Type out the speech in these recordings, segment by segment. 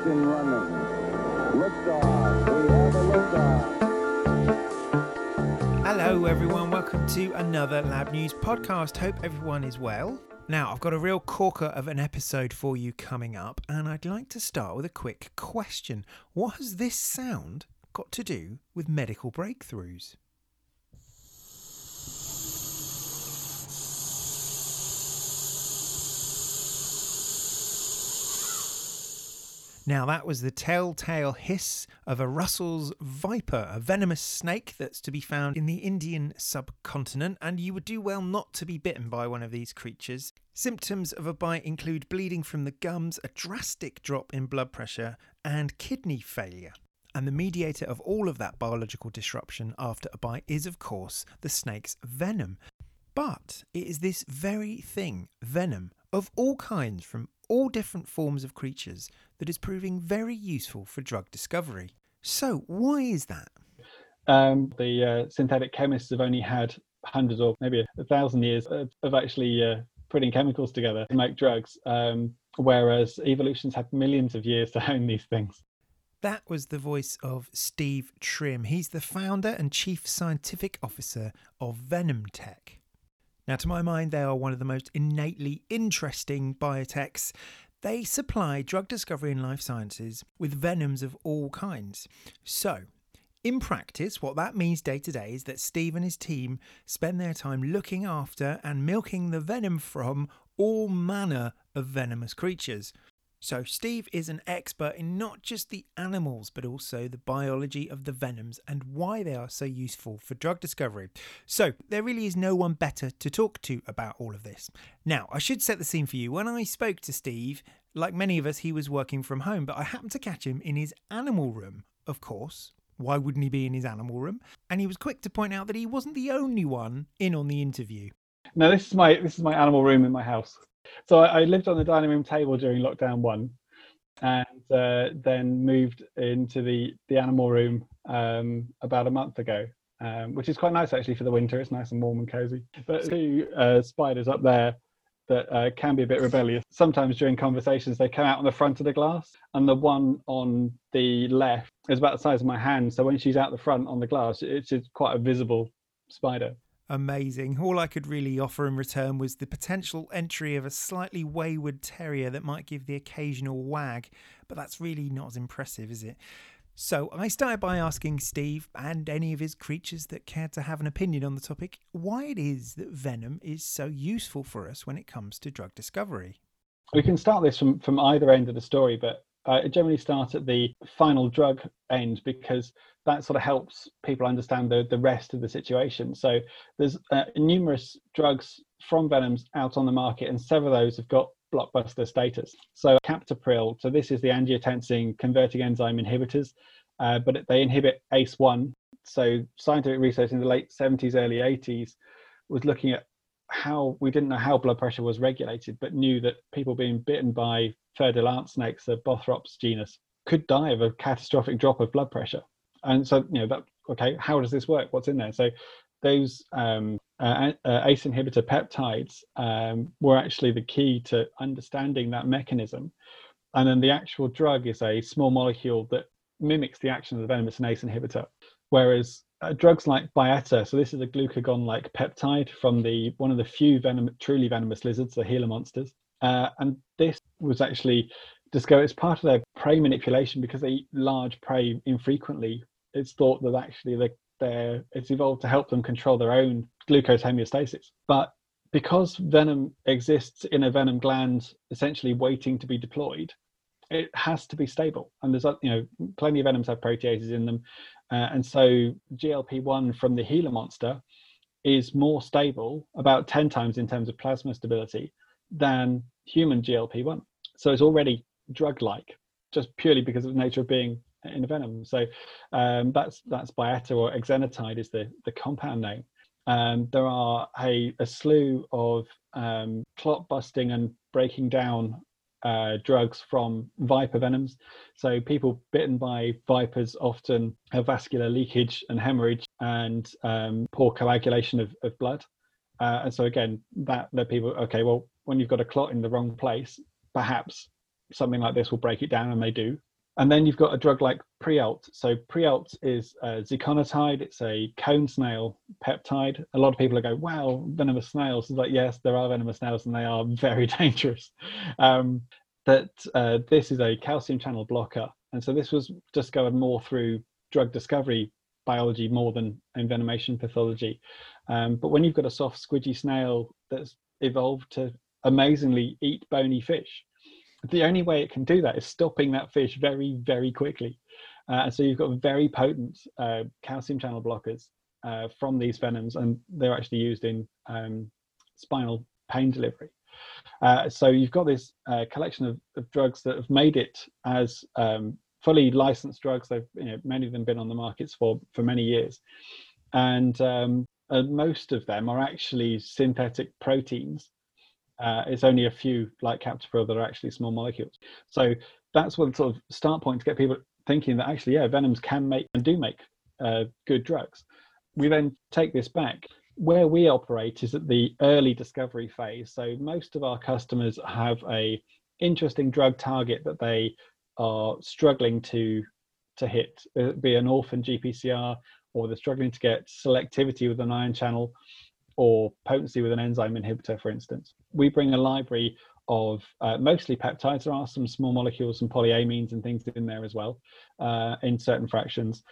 engine running. Liftoff. We have a liftoff. Hello, everyone. Welcome to another Lab News podcast. Hope everyone is well. Now, I've got a real corker of an episode for you coming up, and I'd like to start with a quick question. What has this sound got to do with medical breakthroughs? Now, that was the telltale hiss of a Russell's viper, a venomous snake that's to be found in the Indian subcontinent, and you would do well not to be bitten by one of these creatures. Symptoms of a bite include bleeding from the gums, a drastic drop in blood pressure, and kidney failure. And the mediator of all of that biological disruption after a bite is, of course, the snake's venom. But it is this very thing, venom, of all kinds from all different forms of creatures that is proving very useful for drug discovery. So, why is that? Um, the uh, synthetic chemists have only had hundreds or maybe a thousand years of, of actually uh, putting chemicals together to make drugs, um, whereas evolution's had millions of years to hone these things. That was the voice of Steve Trim. He's the founder and chief scientific officer of Venom Tech. Now, to my mind, they are one of the most innately interesting biotechs. They supply drug discovery and life sciences with venoms of all kinds. So, in practice, what that means day to day is that Steve and his team spend their time looking after and milking the venom from all manner of venomous creatures. So, Steve is an expert in not just the animals, but also the biology of the venoms and why they are so useful for drug discovery. So, there really is no one better to talk to about all of this. Now, I should set the scene for you. When I spoke to Steve, like many of us, he was working from home, but I happened to catch him in his animal room, of course. Why wouldn't he be in his animal room? And he was quick to point out that he wasn't the only one in on the interview. Now, this is my this is my animal room in my house. So I, I lived on the dining room table during lockdown one, and uh, then moved into the the animal room um, about a month ago, um, which is quite nice actually for the winter. It's nice and warm and cozy. But two uh, spiders up there that uh, can be a bit rebellious. Sometimes during conversations, they come out on the front of the glass, and the one on the left is about the size of my hand. So when she's out the front on the glass, it's, it's quite a visible spider amazing. All I could really offer in return was the potential entry of a slightly wayward terrier that might give the occasional wag, but that's really not as impressive, is it? So I started by asking Steve and any of his creatures that cared to have an opinion on the topic why it is that venom is so useful for us when it comes to drug discovery. We can start this from, from either end of the story, but I generally start at the final drug end because that sort of helps people understand the, the rest of the situation. So there's uh, numerous drugs from venoms out on the market, and several of those have got blockbuster status. So captopril, so this is the angiotensin converting enzyme inhibitors, uh, but they inhibit ACE1. So scientific research in the late 70s, early 80s was looking at how we didn't know how blood pressure was regulated, but knew that people being bitten by fer-de-lance snakes, the Bothrops genus, could die of a catastrophic drop of blood pressure. And so, you know, that okay, how does this work? What's in there? So, those um, uh, uh, ACE inhibitor peptides um, were actually the key to understanding that mechanism. And then the actual drug is a small molecule that mimics the action of the venomous ACE inhibitor. Whereas uh, drugs like Byetta, so this is a glucagon-like peptide from the one of the few venom, truly venomous lizards, the Gila monsters. Uh, and this was actually discovered as part of their prey manipulation because they eat large prey infrequently. It's thought that actually they, they're, it's evolved to help them control their own glucose homeostasis. But because venom exists in a venom gland, essentially waiting to be deployed, it has to be stable. And there's, you know, plenty of venoms have proteases in them, uh, and so GLP-1 from the Gila monster is more stable, about 10 times in terms of plasma stability, than human GLP-1. So it's already drug-like, just purely because of the nature of being in a venom. So um, that's that's Byetta or exenatide is the the compound name. Um, there are a, a slew of um, clot busting and breaking down uh, drugs from viper venoms. So people bitten by vipers often have vascular leakage and hemorrhage and um, poor coagulation of, of blood. Uh, and so again, that led people, okay, well, when you've got a clot in the wrong place, perhaps something like this will break it down, and they do. And then you've got a drug like Prialt. So Prialt is a ziconotide. It's a cone snail peptide. A lot of people are going, "Wow, venomous snails." It's like, yes, there are venomous snails, and they are very dangerous. Um, that uh, this is a calcium channel blocker, and so this was discovered more through drug discovery biology more than envenomation pathology. Um, but when you've got a soft, squidgy snail that's evolved to amazingly eat bony fish, the only way it can do that is stopping that fish very, very quickly. Uh, and so you've got very potent uh, calcium channel blockers uh, from these venoms, and they're actually used in um, spinal pain delivery. Uh, so you've got this uh, collection of, of, drugs that have made it as um, fully licensed drugs. They've you know, many of them been on the markets for for many years, and um, most of them are actually synthetic proteins uh, it's only a few like captopril that are actually small molecules. So that's one sort of start point to get people thinking that actually, yeah, venoms can make and do make uh, good drugs. We then take this back. Where we operate is at the early discovery phase. So most of our customers have a interesting drug target that they are struggling to to hit, be an orphan GPCR, or they're struggling to get selectivity with an ion channel, or potency with an enzyme inhibitor, for instance. We bring a library of uh, mostly peptides. There are some small molecules and polyamines and things in there as well, uh, in certain fractions.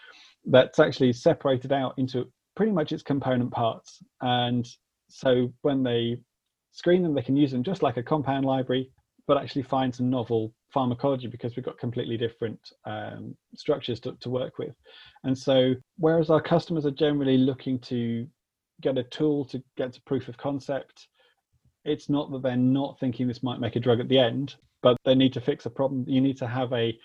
That's actually separated out into pretty much its component parts. And so when they screen them, they can use them just like a compound library, but actually find some novel pharmacology because we've got completely different um, structures to, to work with. And so, whereas our customers are generally looking to get a tool to get to proof of concept. It's not that they're not thinking this might make a drug at the end, but they need to fix a problem. You need to have a,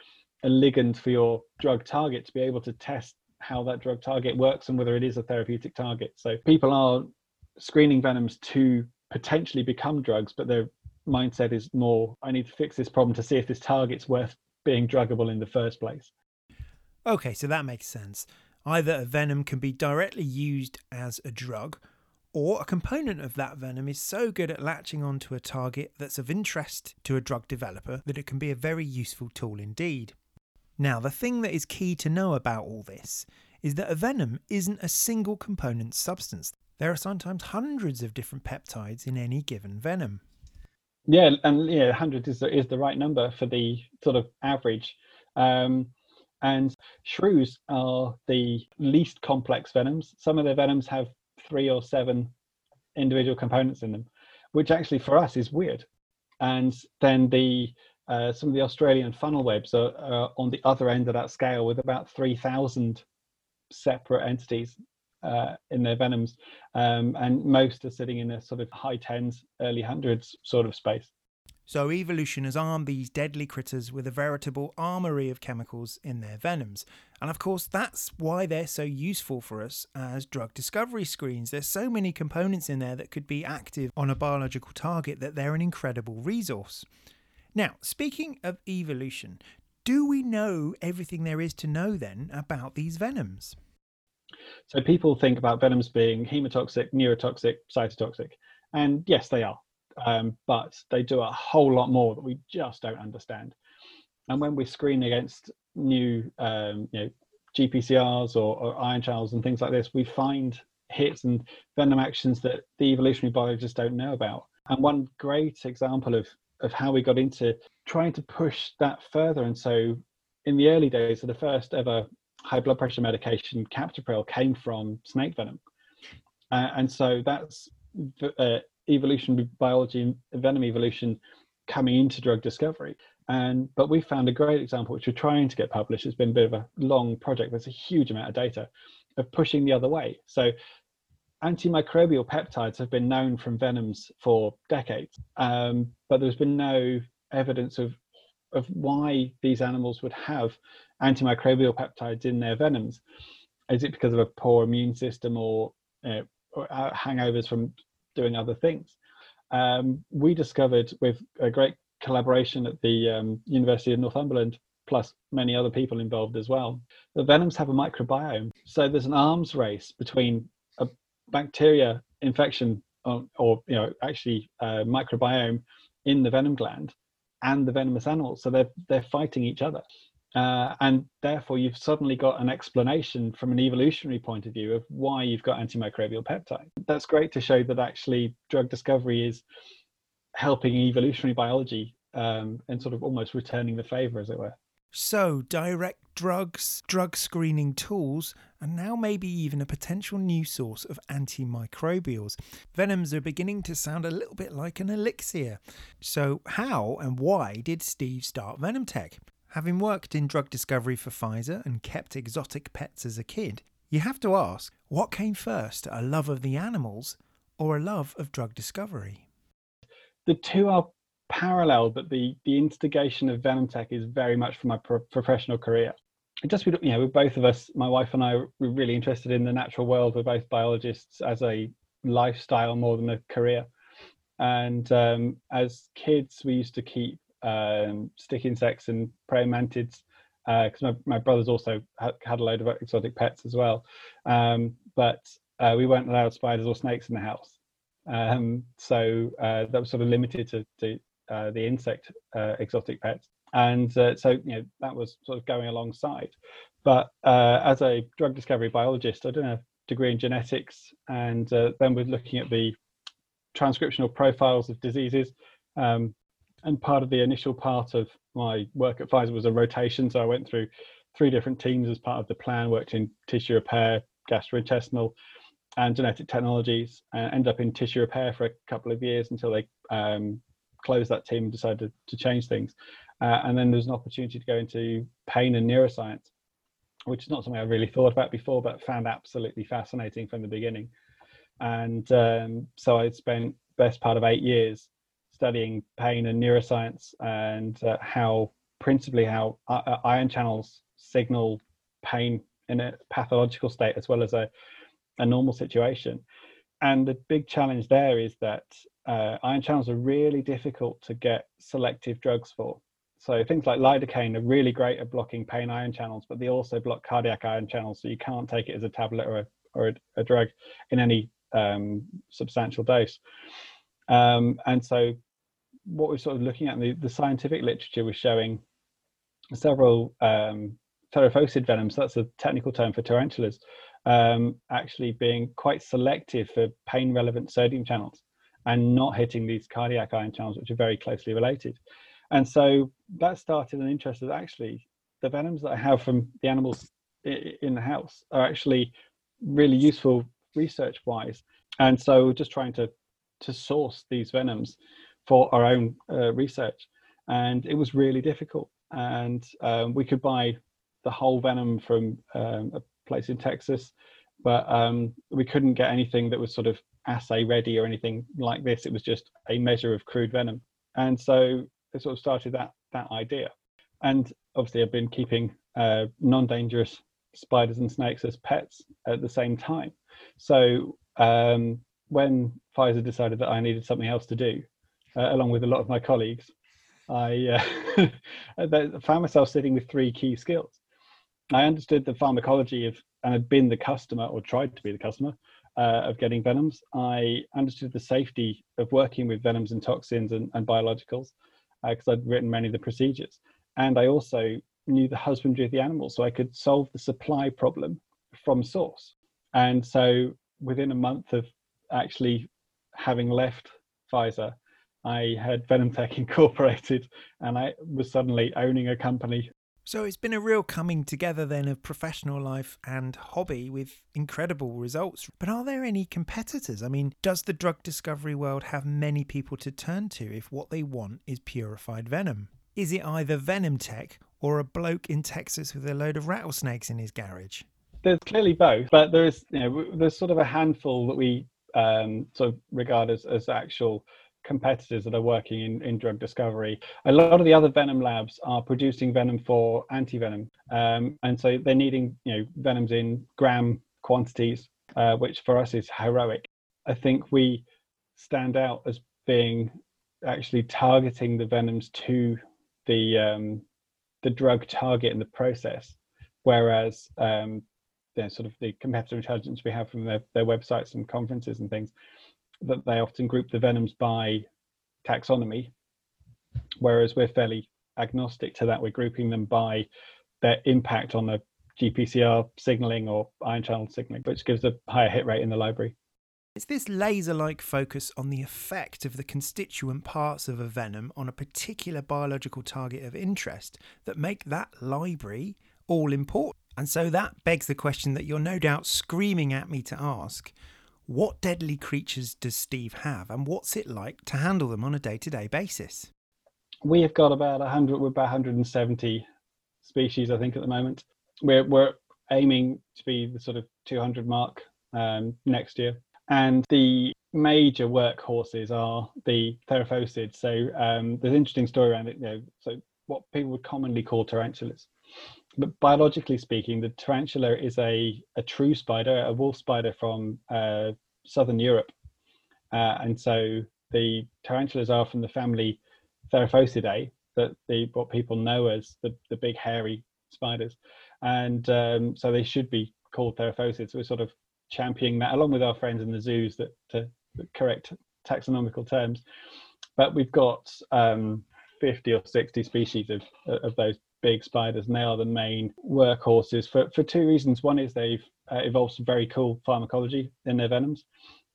a ligand for your drug target to be able to test how that drug target works and whether it is a therapeutic target. So people are screening venoms to potentially become drugs, but their mindset is more I need to fix this problem to see if this target's worth being druggable in the first place. Okay, so that makes sense. Either a venom can be directly used as a drug, or a component of that venom is so good at latching onto a target that's of interest to a drug developer that it can be a very useful tool indeed. Now, the thing that is key to know about all this is that a venom isn't a single component substance. There are sometimes hundreds of different peptides in any given venom. Yeah, and yeah, 100 is the, is the right number for the sort of average. Um, and shrews are the least complex venoms. Some of their venoms have three or seven individual components in them, which actually for us is weird. And then the uh, some of the Australian funnel webs are, are, on the other end of that scale with about 3,000 separate entities uh, in their venoms. Um, and most are sitting in a sort of high tens, early hundreds sort of space. So, evolution has armed these deadly critters with a veritable armory of chemicals in their venoms. And of course, that's why they're so useful for us as drug discovery screens. There's so many components in there that could be active on a biological target that they're an incredible resource. Now, speaking of evolution, do we know everything there is to know then about these venoms? So, people think about venoms being hemotoxic, neurotoxic, cytotoxic. And yes, they are um, but they do a whole lot more that we just don't understand. And when we screen against new, um, you know, GPCRs or, or, ion channels and things like this, we find hits and venom actions that the evolutionary biologists don't know about. And one great example of of how we got into trying to push that further. And so, in the early days of the first ever high blood pressure medication, captopril, came from snake venom, uh, and so that's uh, evolution biology and venom evolution coming into drug discovery. And but we found a great example, which we're trying to get published. It's been a bit of a long project. There's a huge amount of data of pushing the other way. So antimicrobial peptides have been known from venoms for decades, um, but there's been no evidence of of why these animals would have antimicrobial peptides in their venoms. Is it because of a poor immune system or, uh, or hangovers from doing other things. Um, we discovered with a great collaboration at the um, University of Northumberland, plus many other people involved as well, the venoms have a microbiome. So there's an arms race between a bacteria infection or, or you know actually a microbiome in the venom gland and the venomous animals. So they're they're fighting each other. Uh, and therefore, you've suddenly got an explanation from an evolutionary point of view of why you've got antimicrobial peptide. That's great to show that actually drug discovery is helping evolutionary biology um, and sort of almost returning the favor, as it were. So, direct drugs, drug screening tools, and now maybe even a potential new source of antimicrobials. Venoms are beginning to sound a little bit like an elixir. So, how and why did Steve start Venom Tech? Having worked in drug discovery for Pfizer and kept exotic pets as a kid, you have to ask what came first, a love of the animals or a love of drug discovery? The two are parallel, but the the instigation of Venom Tech is very much from my pro- professional career. It just you know, both of us, my wife and I, we're really interested in the natural world. We're both biologists as a lifestyle more than a career. And um, as kids, we used to keep um, stick insects and praying mantids because uh, my, my brothers also had, had, a load of exotic pets as well. Um, but uh, we weren't allowed spiders or snakes in the house. Um, so uh, that was sort of limited to, to uh, the insect uh, exotic pets. And uh, so, you know, that was sort of going alongside. But as a drug discovery biologist, I did a degree in genetics, and then we're looking at the transcriptional profiles of diseases. Um, and part of the initial part of my work at Pfizer was a rotation. So I went through three different teams as part of the plan, worked in tissue repair, gastrointestinal, and genetic technologies, and ended up in tissue repair for a couple of years until they um, closed that team and decided to change things. Uh, and then there's an opportunity to go into pain and neuroscience, which is not something I really thought about before, but found absolutely fascinating from the beginning. And um, so I spent best part of eight years studying pain and neuroscience and uh, how principally how uh, uh, ion channels signal pain in a pathological state as well as a, a normal situation. And the big challenge there is that uh, ion channels are really difficult to get selective drugs for. So things like lidocaine are really great at blocking pain ion channels, but they also block cardiac ion channels, so you can't take it as a tablet or a, or a, a drug in any um, substantial dose. Um, and so what we're sort of looking at the, the scientific literature was showing several um, venoms, that's a technical term for tarantulas, um, actually being quite selective for pain relevant sodium channels and not hitting these cardiac ion channels, which are very closely related. And so that started an interest that actually the venoms that I have from the animals in the house are actually really useful research wise. And so just trying to to source these venoms for our own uh, research, and it was really difficult. And um, we could buy the whole venom from um, a place in Texas, but um, we couldn't get anything that was sort of assay ready or anything like this. It was just a measure of crude venom. And so it sort of started that that idea. And obviously, I've been keeping uh, non-dangerous spiders and snakes as pets at the same time. So um, when Pfizer decided that I needed something else to do, uh, along with a lot of my colleagues, I uh, found myself sitting with three key skills. I understood the pharmacology of and had been the customer or tried to be the customer uh, of getting venoms. I understood the safety of working with venoms and toxins and, and biologicals because uh, I'd written many of the procedures. And I also knew the husbandry of the animals, so I could solve the supply problem from source. And so within a month of actually having left Pfizer, I had Venom Tech Incorporated and I was suddenly owning a company so it's been a real coming together then of professional life and hobby with incredible results. But are there any competitors? I mean, does the drug discovery world have many people to turn to if what they want is purified venom? Is it either Venom Tech or a bloke in Texas with a load of rattlesnakes in his garage? There's clearly both, but there's you know there's sort of a handful that we um, sort of regard as, as actual competitors that are working in, in drug discovery. A lot of the other venom labs are producing venom for anti-venom, um, and so they're needing you know venoms in gram quantities, uh, which for us is heroic. I think we stand out as being actually targeting the venoms to the um, the drug target in the process, whereas um, know, sort of the competitor intelligence we have from their, their websites and conferences and things that they often group the venoms by taxonomy, whereas we're fairly agnostic to that. We're grouping them by their impact on the GPCR signaling or ion channel signaling, which gives a higher hit rate in the library. It's this laser like focus on the effect of the constituent parts of a venom on a particular biological target of interest that make that library all important. And so that begs the question that you're no doubt screaming at me to ask what deadly creatures does Steve have and what's it like to handle them on a day to day basis? We have got about 100, we're about 170 species, I think, at the moment. We're, we're aiming to be the sort of 200 mark um, next year. And the major workhorses are the theraphosids. So um, there's an interesting story around it. You know, so what people would commonly call tarantulas. But biologically speaking, the tarantula is a, a true spider, a wolf spider from uh, southern Europe. Uh, and so the tarantulas are from the family Theraphosidae, that the what people know as the, the big hairy spiders. And um, so they should be called theraphosids. We're sort of championing that along with our friends in the zoos that to correct taxonomical terms. But we've got um, 50 or 60 species of, of those big spiders, and they are the main workhorses for, for two reasons. One is they've uh, evolved some very cool pharmacology in their venoms,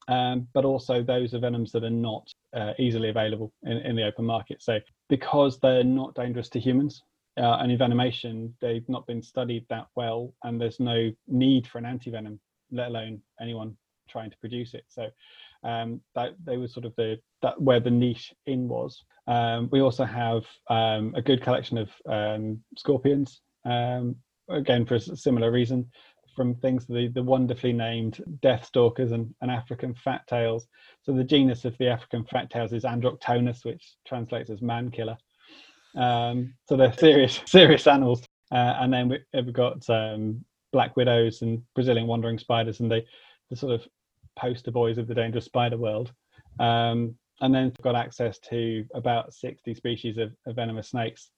um, but also those are venoms that are not uh, easily available in, in the open market. So, because they're not dangerous to humans, uh, and envenomation, they've not been studied that well, and there's no need for an antivenom let alone anyone trying to produce it. So um, that they were sort of the that where the niche in was. Um, we also have um, a good collection of um, scorpions, um, again for a similar reason, from things the the wonderfully named death stalkers and, and African fat tails. So the genus of the African fat tails is Androctonus, which translates as man killer. Um, so they're serious serious animals. Uh, and then we, have got um, black widows and Brazilian wandering spiders, and they the sort of poster boys of the dangerous spider world. Um, and then got access to about 60 species of, of venomous snakes,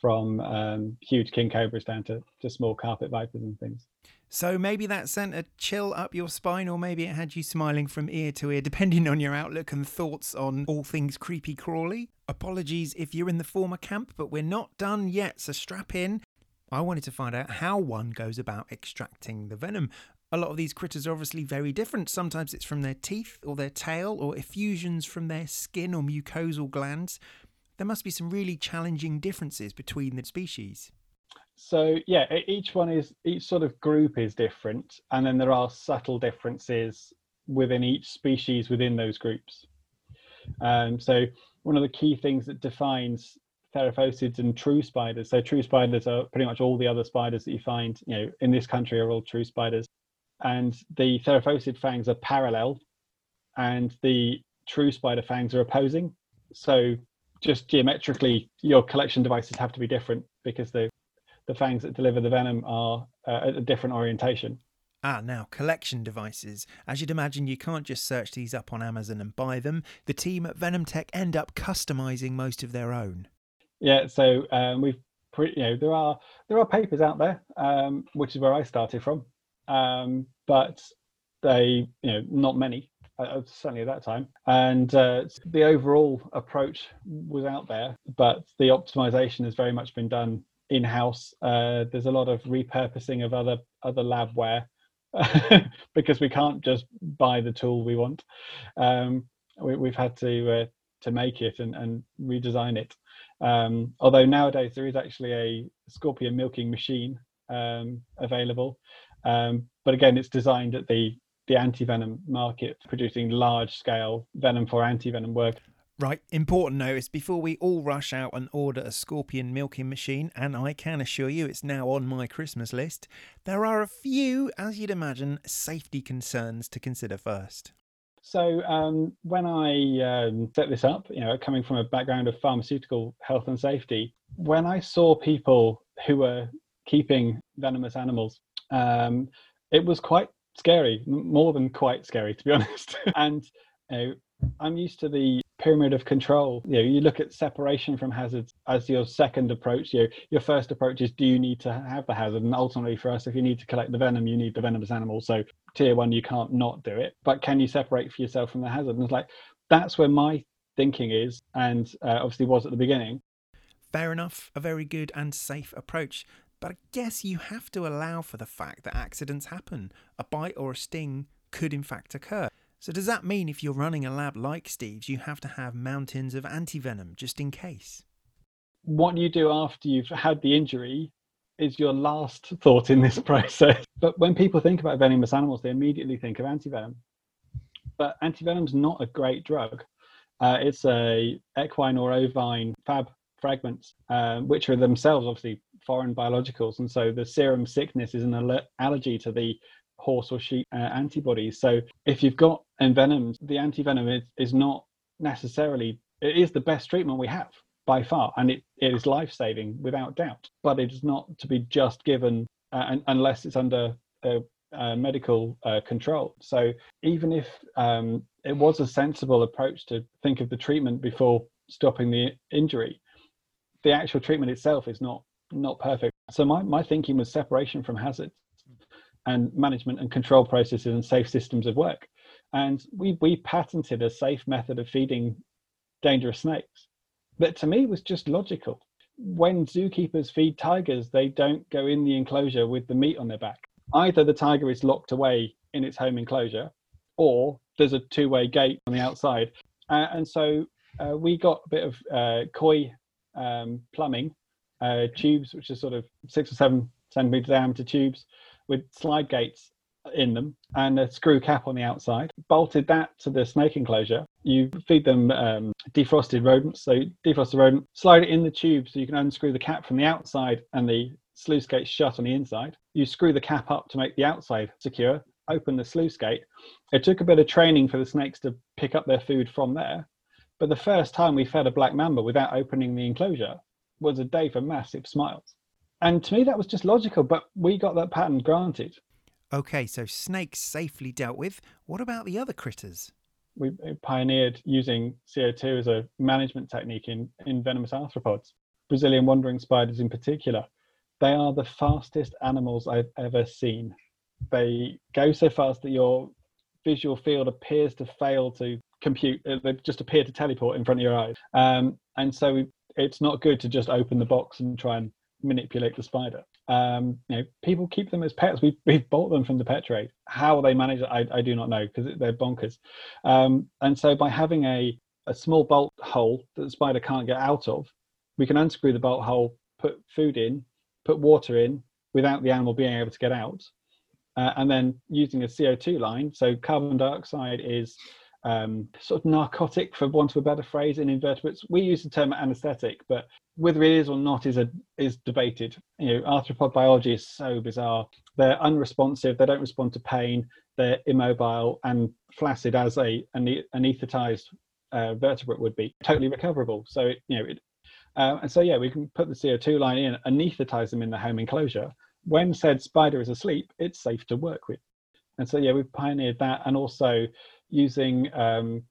from um, huge king cobras down to, to small carpet vipers and things. So maybe that sent a chill up your spine, or maybe it had you smiling from ear to ear, depending on your outlook and thoughts on all things creepy crawly. Apologies if you're in the former camp, but we're not done yet, so strap in I wanted to find out how one goes about extracting the venom. A lot of these critters are obviously very different. Sometimes it's from their teeth or their tail or effusions from their skin or mucosal glands. There must be some really challenging differences between the species. So yeah, each one is each sort of group is different, and then there are subtle differences within each species within those groups. Um, so one of the key things that defines theraphosids and true spiders. So true spiders are pretty much all the other spiders that you find, you know, in this country are all true spiders. And the theraphosid fangs are parallel and the true spider fangs are opposing. So just geometrically, your collection devices have to be different because the the fangs that deliver the venom are uh, at a different orientation. Ah, now, collection devices. As you'd imagine, you can't just search these up on Amazon and buy them. The team at Venom Tech end up customizing most of their own. Yeah, so um, we've pre- you know there are there are papers out there, um, which is where I started from, um, but they you know not many uh, uh, certainly at that time, and uh, the overall approach was out there, but the optimization has very much been done in house. Uh, there's a lot of repurposing of other other labware because we can't just buy the tool we want. Um, we, have had to uh, to make it and, and redesign it. Um, although nowadays there is actually a scorpion milking machine um, available, um, but again, it's designed at the the anti-venom market, producing large-scale venom for anti-venom work. Right, important notice before we all rush out and order a scorpion milking machine, and I can assure you it's now on my Christmas list, there are a few, as you'd imagine, safety concerns to consider first. So um, when I um, set this up, you know, coming from a background of pharmaceutical health and safety, when I saw people who were keeping venomous animals, um, it was quite scary, more than quite scary, to be honest. and you know, I'm used to the pyramid of control. You know, you look at separation from hazards as your second approach. You know, your first approach is do you need to have the hazard? And ultimately for us, if you need to collect the venom, you need the venomous animal. So tier one, you can't not do it. But can you separate for yourself from the hazard? And it's like that's where my thinking is, and uh, obviously was at the beginning. Fair enough. A very good and safe approach. But I guess you have to allow for the fact that accidents happen. A bite or a sting could, in fact, occur. So, does that mean if you're running a lab like Steve's, you have to have mountains of antivenom just in case? What you do after you've had the injury is your last thought in this process. But when people think about venomous animals, they immediately think of antivenom. But antivenom's not a great drug. Uh, it's a equine or ovine fab fragments, uh, which are themselves obviously foreign biologicals, and so the serum sickness is an allergy to the horse or sheep uh, antibodies. So if you've got envenomed, the antivenom is, is not necessarily it is the best treatment we have by far, and it, it is life saving without doubt. But it is not to be just given uh, unless it's under uh, medical uh, control. So even if um, it was a sensible approach to think of the treatment before stopping the injury, the actual treatment itself is not not perfect. So my, my thinking was separation from hazards and management and control processes and safe systems of work. And we we patented a safe method of feeding dangerous snakes that to me was just logical. When zookeepers feed tigers, they don't go in the enclosure with the meat on their back either the tiger is locked away in its home enclosure or there's a two-way gate on the outside uh, and so uh, we got a bit of uh, koi um, plumbing uh, tubes which are sort of six or seven centimeter diameter tubes with slide gates in them and a screw cap on the outside bolted that to the snake enclosure you feed them um, defrosted rodents so defrost the rodent slide it in the tube so you can unscrew the cap from the outside and the sluice gate shut on the inside. You screw the cap up to make the outside secure, open the sluice gate. It took a bit of training for the snakes to pick up their food from there. But the first time we fed a black mamba without opening the enclosure was a day for massive smiles. And to me, that was just logical, but we got that patent granted. Okay, so snakes safely dealt with. What about the other critters? We uh, pioneered using CO2 as a management technique in, in venomous arthropods, Brazilian wandering spiders in particular. They are the fastest animals I've ever seen. They go so fast that your visual field appears to fail to compute. Uh, they just appear to teleport in front of your eyes. Um, and so it's not good to just open the box and try and manipulate the spider. Um, you know, people keep them as pets. We've, we've bought them from the pet trade. How they manage it, I, I do not know because they're bonkers. Um, and so by having a, a small bolt hole that the spider can't get out of, we can unscrew the bolt hole, put food in, put water in without the animal being able to get out, uh, and then using a CO2 line. So carbon dioxide is um, sort of narcotic, for want of a better phrase, in invertebrates. We use the term anaesthetic, but whether it is or not is a is debated. You know, arthropod biology is so bizarre. They're unresponsive. They don't respond to pain. They're immobile and flaccid as a an anaesthetized uh, vertebrate would be. Totally recoverable. So it, you know, it, uh, and so, yeah, we can put the CO2 line in, anesthetize them in the home enclosure. When said spider is asleep, it's safe to work with. And so, yeah, we've pioneered that and also using um,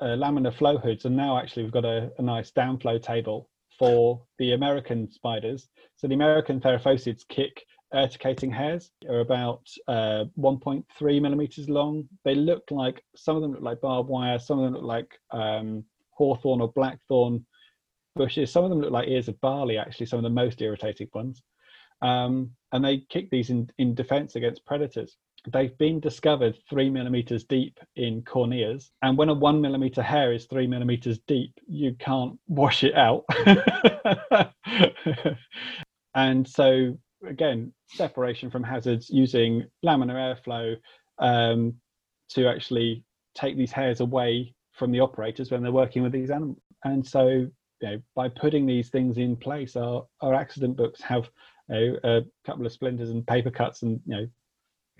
uh, laminar flow hoods. And now, actually, we've got a, a nice downflow table for the American spiders. So, the American Theraphosids kick urticating hairs are about uh, 1.3 millimeters long. They look like some of them look like barbed wire, some of them look like um, hawthorn or blackthorn bushes. Some of them look like ears of barley, actually, some of the most irritating ones. Um, and they kick these in, in defense against predators. They've been discovered three millimeters deep in corneas. And when a one millimeter hair is three millimeters deep, you can't wash it out. and so, again, separation from hazards using laminar airflow um, to actually take these hairs away from the operators when they're working with these animals. And so you know, by putting these things in place, our, our accident books have you know, a couple of splinters and paper cuts and you know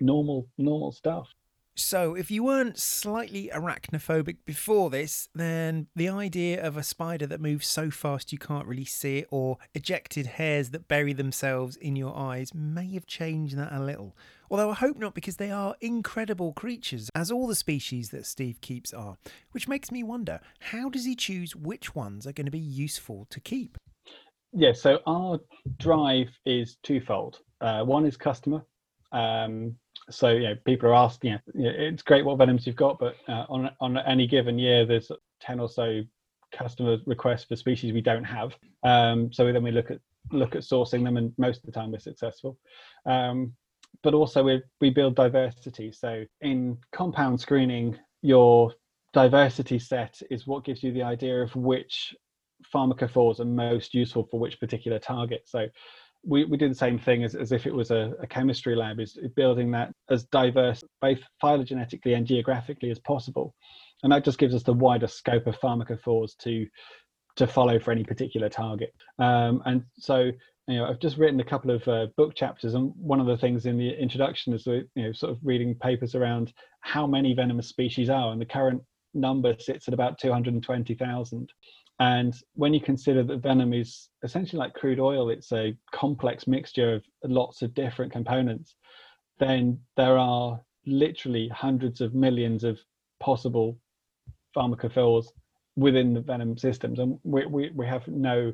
normal normal stuff. So, if you weren't slightly arachnophobic before this, then the idea of a spider that moves so fast you can't really see it, or ejected hairs that bury themselves in your eyes, may have changed that a little. Although I hope not, because they are incredible creatures, as all the species that Steve keeps are. Which makes me wonder how does he choose which ones are going to be useful to keep? Yeah, so our drive is twofold. Uh, one is customer. Um, so you know, people are asking. You know, it's great what venoms you've got, but uh, on on any given year, there's ten or so customer requests for species we don't have. Um, so then we look at look at sourcing them, and most of the time we're successful. Um, but also we we build diversity. So in compound screening, your diversity set is what gives you the idea of which pharmacophores are most useful for which particular target. So we, we do the same thing as, as if it was a, a chemistry lab, is building that as diverse, both phylogenetically and geographically as possible. And that just gives us the wider scope of pharmacophores to to follow for any particular target. Um, and so you know, I've just written a couple of uh, book chapters, and one of the things in the introduction is you know sort of reading papers around how many venomous species are, and the current number sits at about 220,000. And when you consider that venom is essentially like crude oil, it's a complex mixture of lots of different components, then there are literally hundreds of millions of possible pharmacophores within the venom systems. And we, we, we have no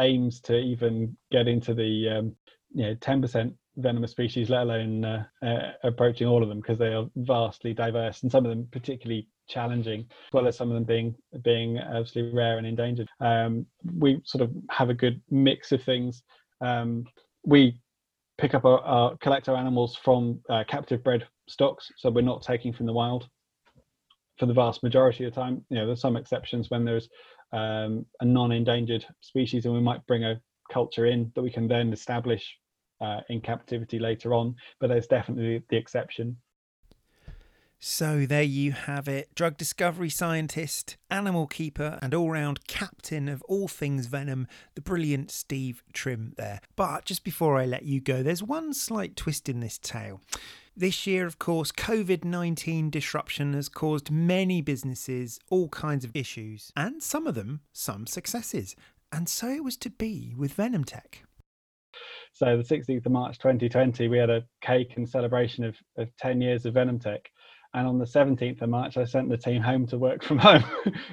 aims to even get into the um, you know 10% venomous species, let alone uh, uh, approaching all of them because they are vastly diverse and some of them particularly challenging, as well as some of them being being absolutely rare and endangered. Um, we sort of have a good mix of things. Um, we pick up our, our, collect our animals from uh, captive bred stocks, so we're not taking from the wild for the vast majority of the time. You know, there's some exceptions when there's um, a non-endangered species, and we might bring a culture in that we can then establish uh, in captivity later on. But there's definitely the exception. So there you have it. Drug discovery scientist, animal keeper, and all round captain of all things venom, the brilliant Steve Trim there. But just before I let you go, there's one slight twist in this tale. This year, of course, COVID 19 disruption has caused many businesses all kinds of issues, and some of them some successes. And so it was to be with Venom Tech. So, the 16th of March 2020, we had a cake and celebration of, of 10 years of Venom Tech and on the 17th of March, I sent the team home to work from home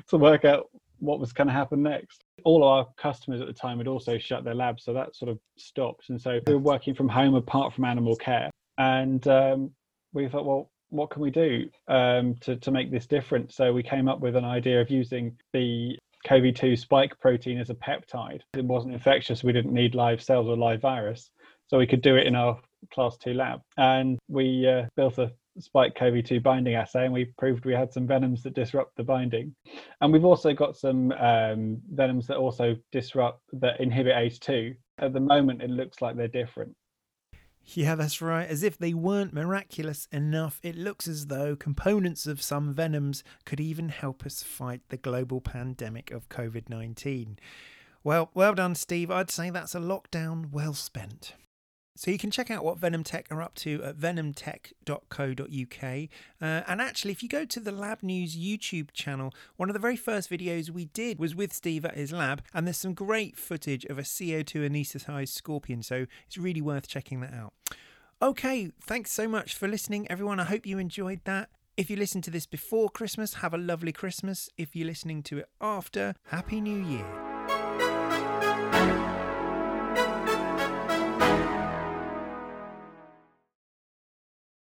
to work out what was going to happen next. All our customers at the time had also shut their labs, so that sort of stopped. And so we were working from home apart from animal care. And um, we thought, well, what can we do um, to, to make this different? So we came up with an idea of using the COVID 2 spike protein as a peptide. It wasn't infectious, we didn't need live cells or live virus. So we could do it in our class two lab. And we uh, built a spike CoV2 binding assay, and we proved we had some venoms that disrupt the binding. And we've also got some um, venoms that also disrupt, that inhibit ACE2. At the moment, it looks like they're different. Yeah, that's right. As if they weren't miraculous enough, it looks as though components of some venoms could even help us fight the global pandemic of COVID 19. Well, well done, Steve. I'd say that's a lockdown well spent. So you can check out what Venom Tech are up to at venomtech.co.uk. Uh, and actually, if you go to the Lab News YouTube channel, one of the very first videos we did was with Steve at his lab, and there's some great footage of a CO2 anaesthetized scorpion. So it's really worth checking that out. Okay, thanks so much for listening, everyone. I hope you enjoyed that. If you listen to this before Christmas, have a lovely Christmas. If you're listening to it after, Happy New Year.